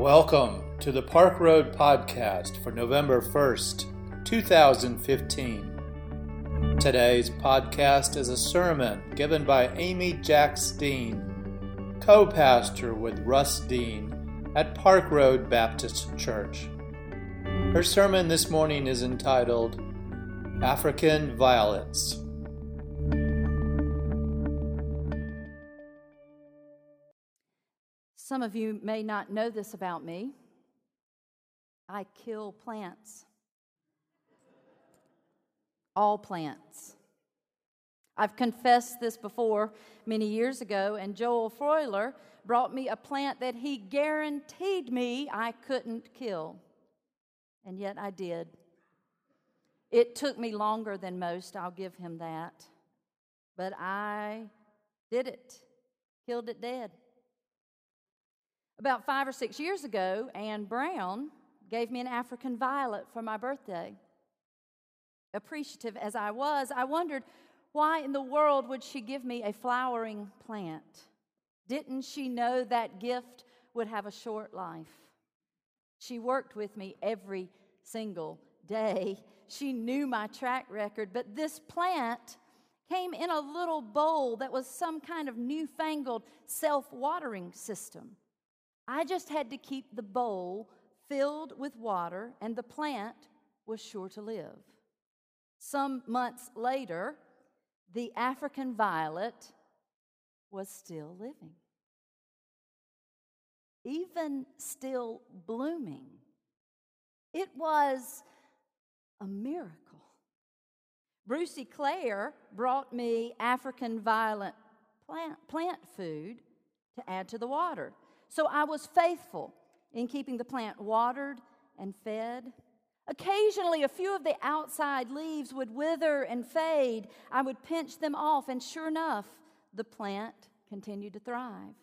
Welcome to the Park Road Podcast for November 1st, 2015. Today's podcast is a sermon given by Amy Jacks Dean, co pastor with Russ Dean at Park Road Baptist Church. Her sermon this morning is entitled African Violets. Some of you may not know this about me. I kill plants. All plants. I've confessed this before many years ago, and Joel Freuler brought me a plant that he guaranteed me I couldn't kill. And yet I did. It took me longer than most, I'll give him that. But I did it, killed it dead. About five or six years ago, Anne Brown gave me an African violet for my birthday. Appreciative as I was, I wondered why in the world would she give me a flowering plant? Didn't she know that gift would have a short life? She worked with me every single day. She knew my track record, but this plant came in a little bowl that was some kind of newfangled self watering system. I just had to keep the bowl filled with water, and the plant was sure to live. Some months later, the African violet was still living, even still blooming. It was a miracle. Brucey Clare brought me African violet plant, plant food to add to the water. So I was faithful in keeping the plant watered and fed. Occasionally, a few of the outside leaves would wither and fade. I would pinch them off, and sure enough, the plant continued to thrive.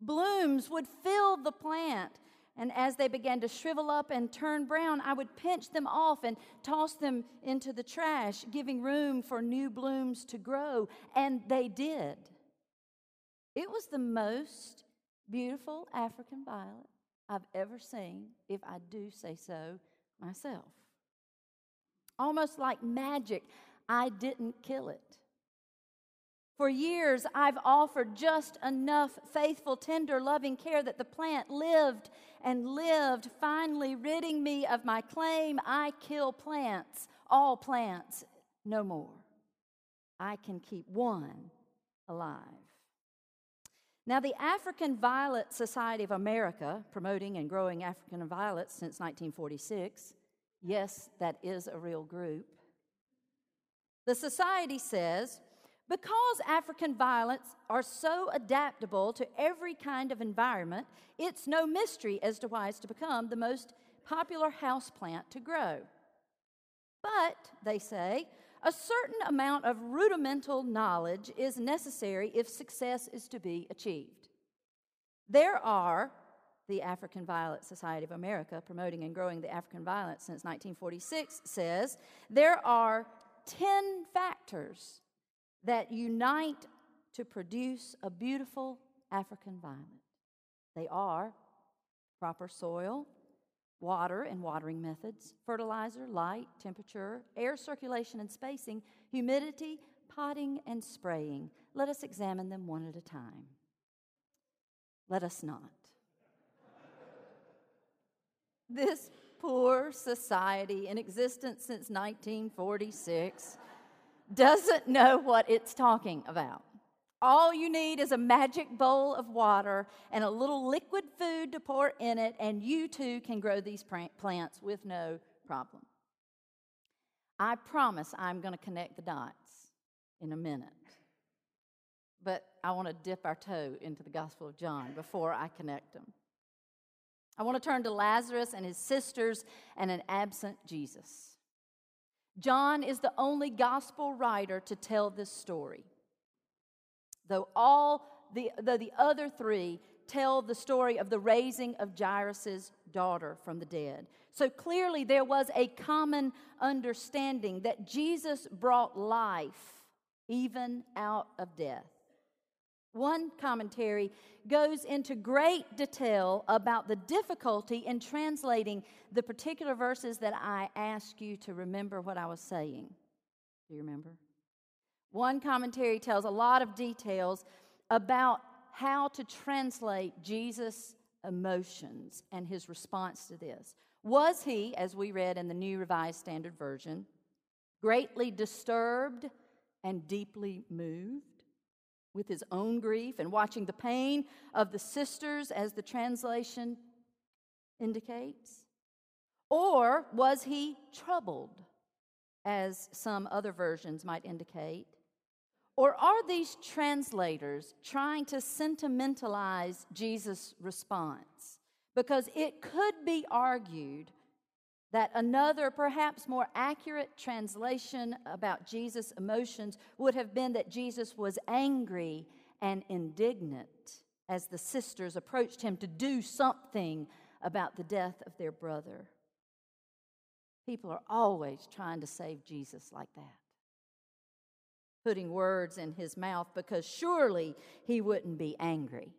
Blooms would fill the plant, and as they began to shrivel up and turn brown, I would pinch them off and toss them into the trash, giving room for new blooms to grow. And they did. It was the most beautiful African violet I've ever seen, if I do say so myself. Almost like magic, I didn't kill it. For years, I've offered just enough faithful, tender, loving care that the plant lived and lived, finally ridding me of my claim I kill plants, all plants, no more. I can keep one alive. Now, the African Violet Society of America, promoting and growing African violets since 1946, yes, that is a real group. The society says because African violets are so adaptable to every kind of environment, it's no mystery as to why it's to become the most popular house plant to grow. But, they say, a certain amount of rudimental knowledge is necessary if success is to be achieved. There are, the African Violet Society of America, promoting and growing the African violet since 1946, says there are 10 factors that unite to produce a beautiful African violet. They are proper soil, water and watering methods, fertilizer, light, temperature, air circulation and spacing, humidity, potting, and spraying. Let us examine them one at a time. Let us not. this poor society in existence since 1946 doesn't know what it's talking about. All you need is a magic bowl of water and a little liquid food to pour in it, and you too can grow these plants with no problem. I promise I'm going to connect the dots in a minute. But I want to dip our toe into the Gospel of John before I connect them. I want to turn to Lazarus and his sisters and an absent Jesus. John is the only gospel writer to tell this story though all the, though the other three tell the story of the raising of Jairus' daughter from the dead. So clearly, there was a common understanding that Jesus brought life even out of death. One commentary goes into great detail about the difficulty in translating the particular verses that I ask you to remember what I was saying. Do you remember? One commentary tells a lot of details about how to translate Jesus' emotions and his response to this. Was he, as we read in the New Revised Standard Version, greatly disturbed and deeply moved with his own grief and watching the pain of the sisters, as the translation indicates? Or was he troubled, as some other versions might indicate? Or are these translators trying to sentimentalize Jesus' response? Because it could be argued that another, perhaps more accurate translation about Jesus' emotions would have been that Jesus was angry and indignant as the sisters approached him to do something about the death of their brother. People are always trying to save Jesus like that putting words in his mouth because surely he wouldn't be angry.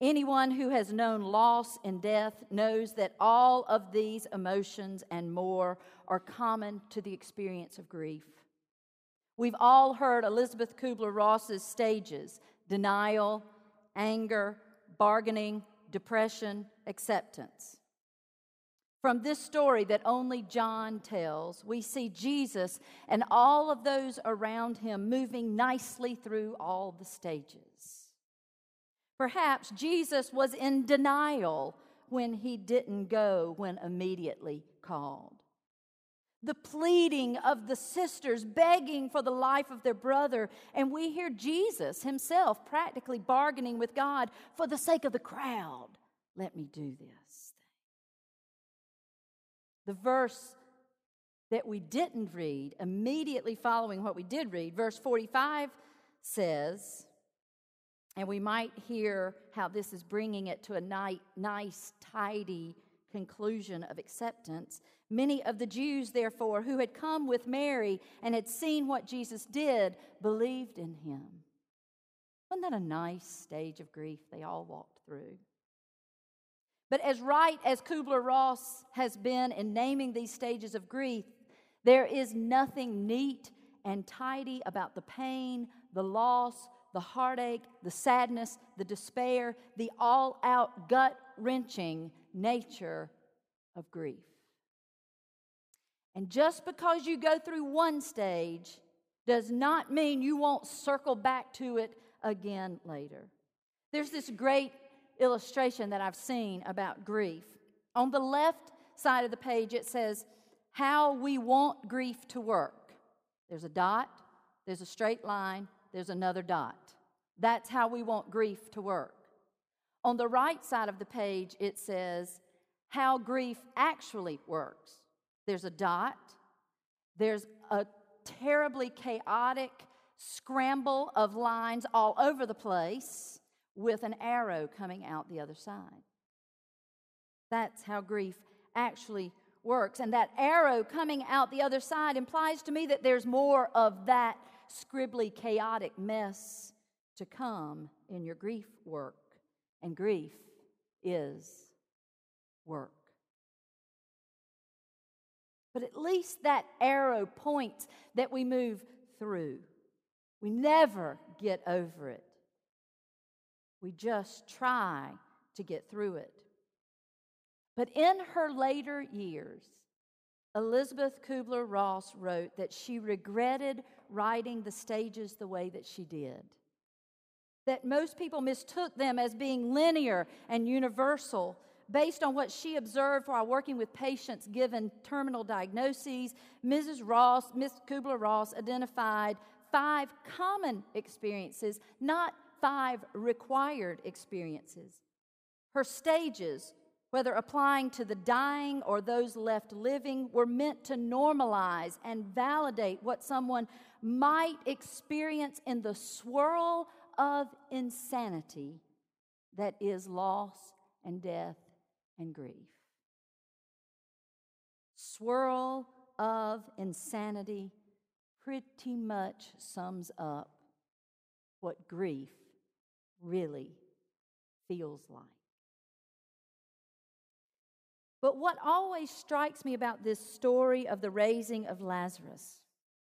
Anyone who has known loss and death knows that all of these emotions and more are common to the experience of grief. We've all heard Elizabeth Kubler Ross's stages denial, anger, bargaining, depression, acceptance. From this story that only John tells, we see Jesus and all of those around him moving nicely through all the stages. Perhaps Jesus was in denial when he didn't go when immediately called. The pleading of the sisters begging for the life of their brother, and we hear Jesus himself practically bargaining with God for the sake of the crowd. Let me do this. The verse that we didn't read, immediately following what we did read, verse 45 says, and we might hear how this is bringing it to a nice, tidy conclusion of acceptance. Many of the Jews, therefore, who had come with Mary and had seen what Jesus did, believed in him. Wasn't that a nice stage of grief they all walked through? But as right as Kubler Ross has been in naming these stages of grief, there is nothing neat and tidy about the pain, the loss, the heartache, the sadness, the despair, the all out, gut wrenching nature of grief. And just because you go through one stage does not mean you won't circle back to it again later. There's this great illustration that I've seen about grief. On the left side of the page, it says, How we want grief to work. There's a dot, there's a straight line, there's another dot. That's how we want grief to work. On the right side of the page, it says, How grief actually works. There's a dot, there's a terribly chaotic scramble of lines all over the place with an arrow coming out the other side. That's how grief actually works. And that arrow coming out the other side implies to me that there's more of that scribbly, chaotic mess to come in your grief work. And grief is work. But at least that arrow points that we move through. We never get over it. We just try to get through it. But in her later years, Elizabeth Kubler Ross wrote that she regretted writing the stages the way that she did. That most people mistook them as being linear and universal based on what she observed while working with patients given terminal diagnoses. Mrs. Ross, Miss Kubler Ross identified five common experiences, not five required experiences. Her stages, whether applying to the dying or those left living, were meant to normalize and validate what someone might experience in the swirl of insanity that is loss and death and grief. Swirl of insanity pretty much sums up what grief really feels like. But what always strikes me about this story of the raising of Lazarus,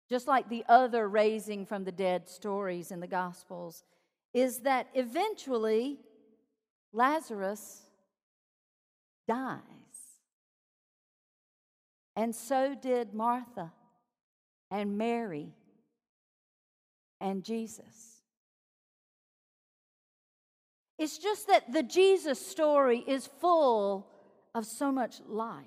just like the other raising from the dead stories in the Gospels, is that eventually Lazarus dies. And so did Martha and Mary and Jesus. It's just that the Jesus story is full of so much life.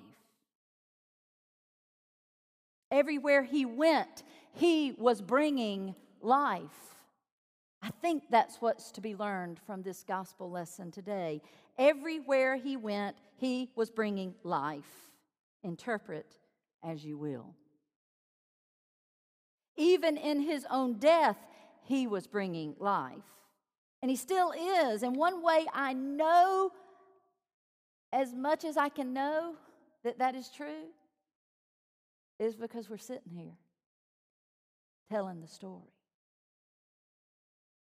Everywhere he went, he was bringing life. I think that's what's to be learned from this gospel lesson today. Everywhere he went, he was bringing life. Interpret as you will. Even in his own death, he was bringing life. And he still is. And one way I know, as much as I can know, that that is true is because we're sitting here telling the story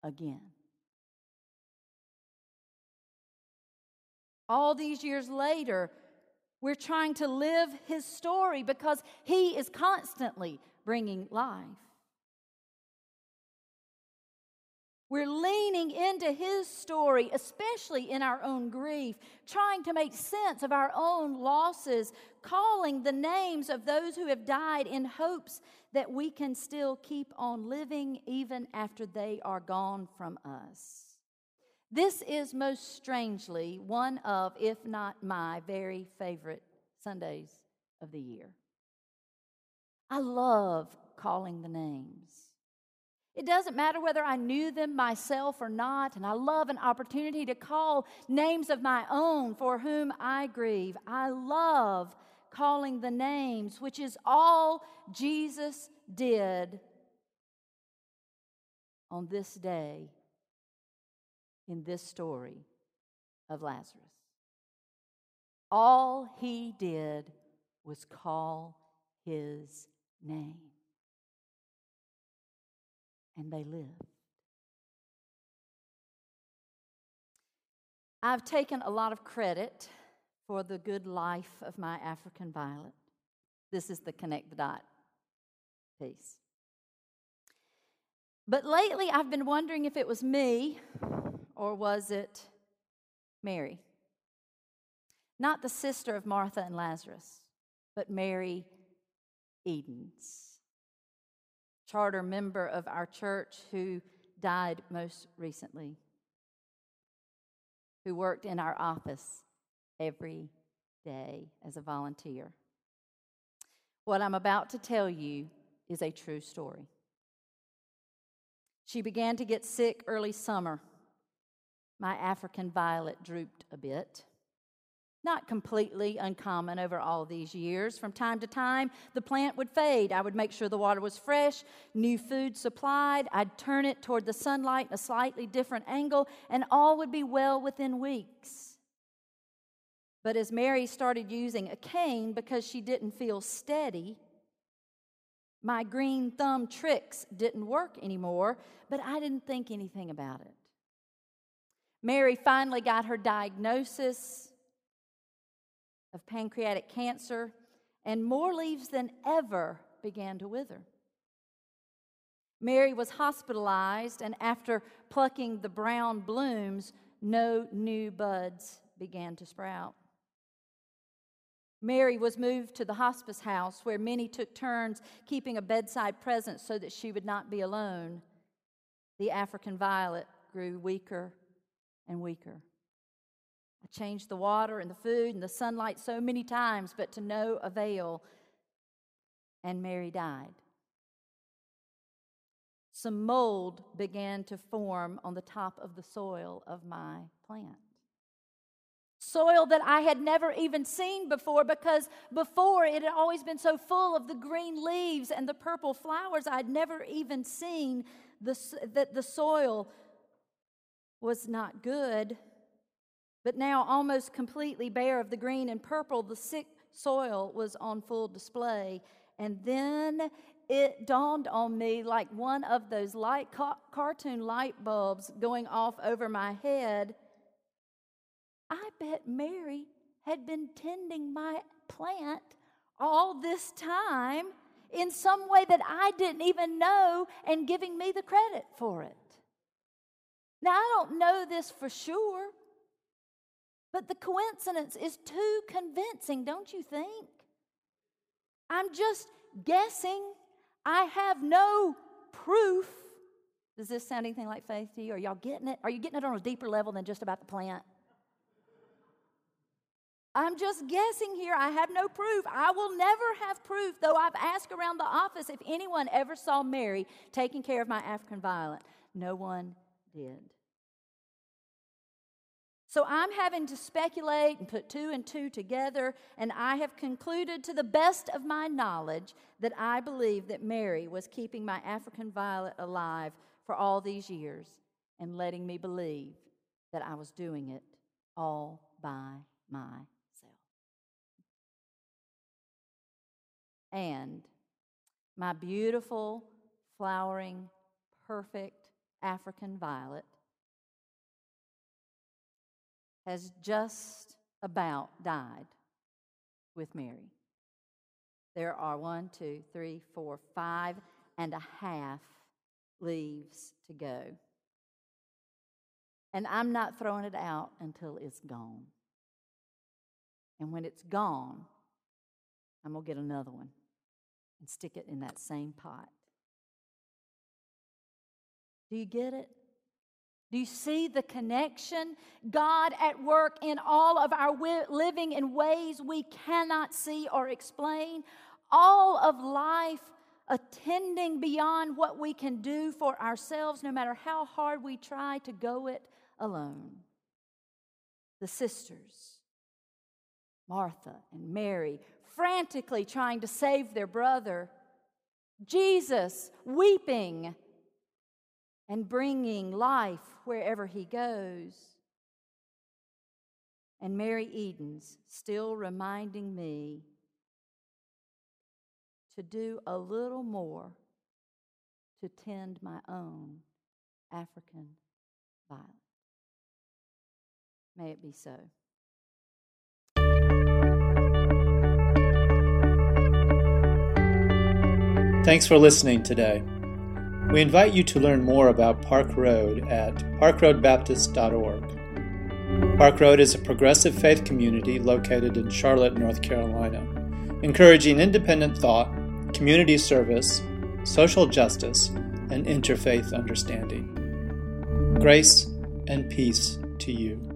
again. All these years later, we're trying to live his story because he is constantly bringing life. We're leaning into his story, especially in our own grief, trying to make sense of our own losses, calling the names of those who have died in hopes that we can still keep on living even after they are gone from us. This is most strangely one of, if not my, very favorite Sundays of the year. I love calling the names. It doesn't matter whether I knew them myself or not, and I love an opportunity to call names of my own for whom I grieve. I love calling the names, which is all Jesus did on this day in this story of Lazarus. All he did was call his name. And they lived. I've taken a lot of credit for the good life of my African violet. This is the connect the dot piece. But lately, I've been wondering if it was me or was it Mary? Not the sister of Martha and Lazarus, but Mary Edens, charter member of our church who died most recently, who worked in our office every day as a volunteer. What I'm about to tell you is a true story. She began to get sick early summer my African violet drooped a bit. Not completely uncommon over all these years. From time to time, the plant would fade. I would make sure the water was fresh, new food supplied. I'd turn it toward the sunlight in a slightly different angle, and all would be well within weeks. But as Mary started using a cane because she didn't feel steady, my green thumb tricks didn't work anymore, but I didn't think anything about it. Mary finally got her diagnosis of pancreatic cancer, and more leaves than ever began to wither. Mary was hospitalized, and after plucking the brown blooms, no new buds began to sprout. Mary was moved to the hospice house where many took turns keeping a bedside presence so that she would not be alone. The African violet grew weaker and weaker. I changed the water and the food and the sunlight so many times, but to no avail. And Mary died. Some mold began to form on the top of the soil of my plant. Soil that I had never even seen before because before it had always been so full of the green leaves and the purple flowers. I'd never even seen the, that the soil was not good, but now almost completely bare of the green and purple, the sick soil was on full display. And then it dawned on me like one of those light ca- cartoon light bulbs going off over my head. I bet Mary had been tending my plant all this time in some way that I didn't even know and giving me the credit for it. Now, I don't know this for sure, but the coincidence is too convincing, don't you think? I'm just guessing. I have no proof. Does this sound anything like faith to you? Are y'all getting it? Are you getting it on a deeper level than just about the plant? I'm just guessing here. I have no proof. I will never have proof, though I've asked around the office if anyone ever saw Mary taking care of my African violet. No one did. So I'm having to speculate and put two and two together, and I have concluded to the best of my knowledge that I believe that Mary was keeping my African violet alive for all these years and letting me believe that I was doing it all by myself. And my beautiful, flowering, perfect African violet has just about died with Mary. There are one, two, three, four, five and a half leaves to go. And I'm not throwing it out until it's gone. And when it's gone, I'm going to get another one and stick it in that same pot. Do you get it? Do you see the connection? God at work in all of our living in ways we cannot see or explain. All of life attending beyond what we can do for ourselves, no matter how hard we try to go it alone. The sisters, Martha and Mary, frantically trying to save their brother. Jesus weeping and bringing life wherever he goes. And Mary Edens still reminding me to do a little more to tend my own African violet. May it be so. Thanks for listening today. We invite you to learn more about Park Road at parkroadbaptist.org. Park Road is a progressive faith community located in Charlotte, North Carolina, encouraging independent thought, community service, social justice, and interfaith understanding. Grace and peace to you.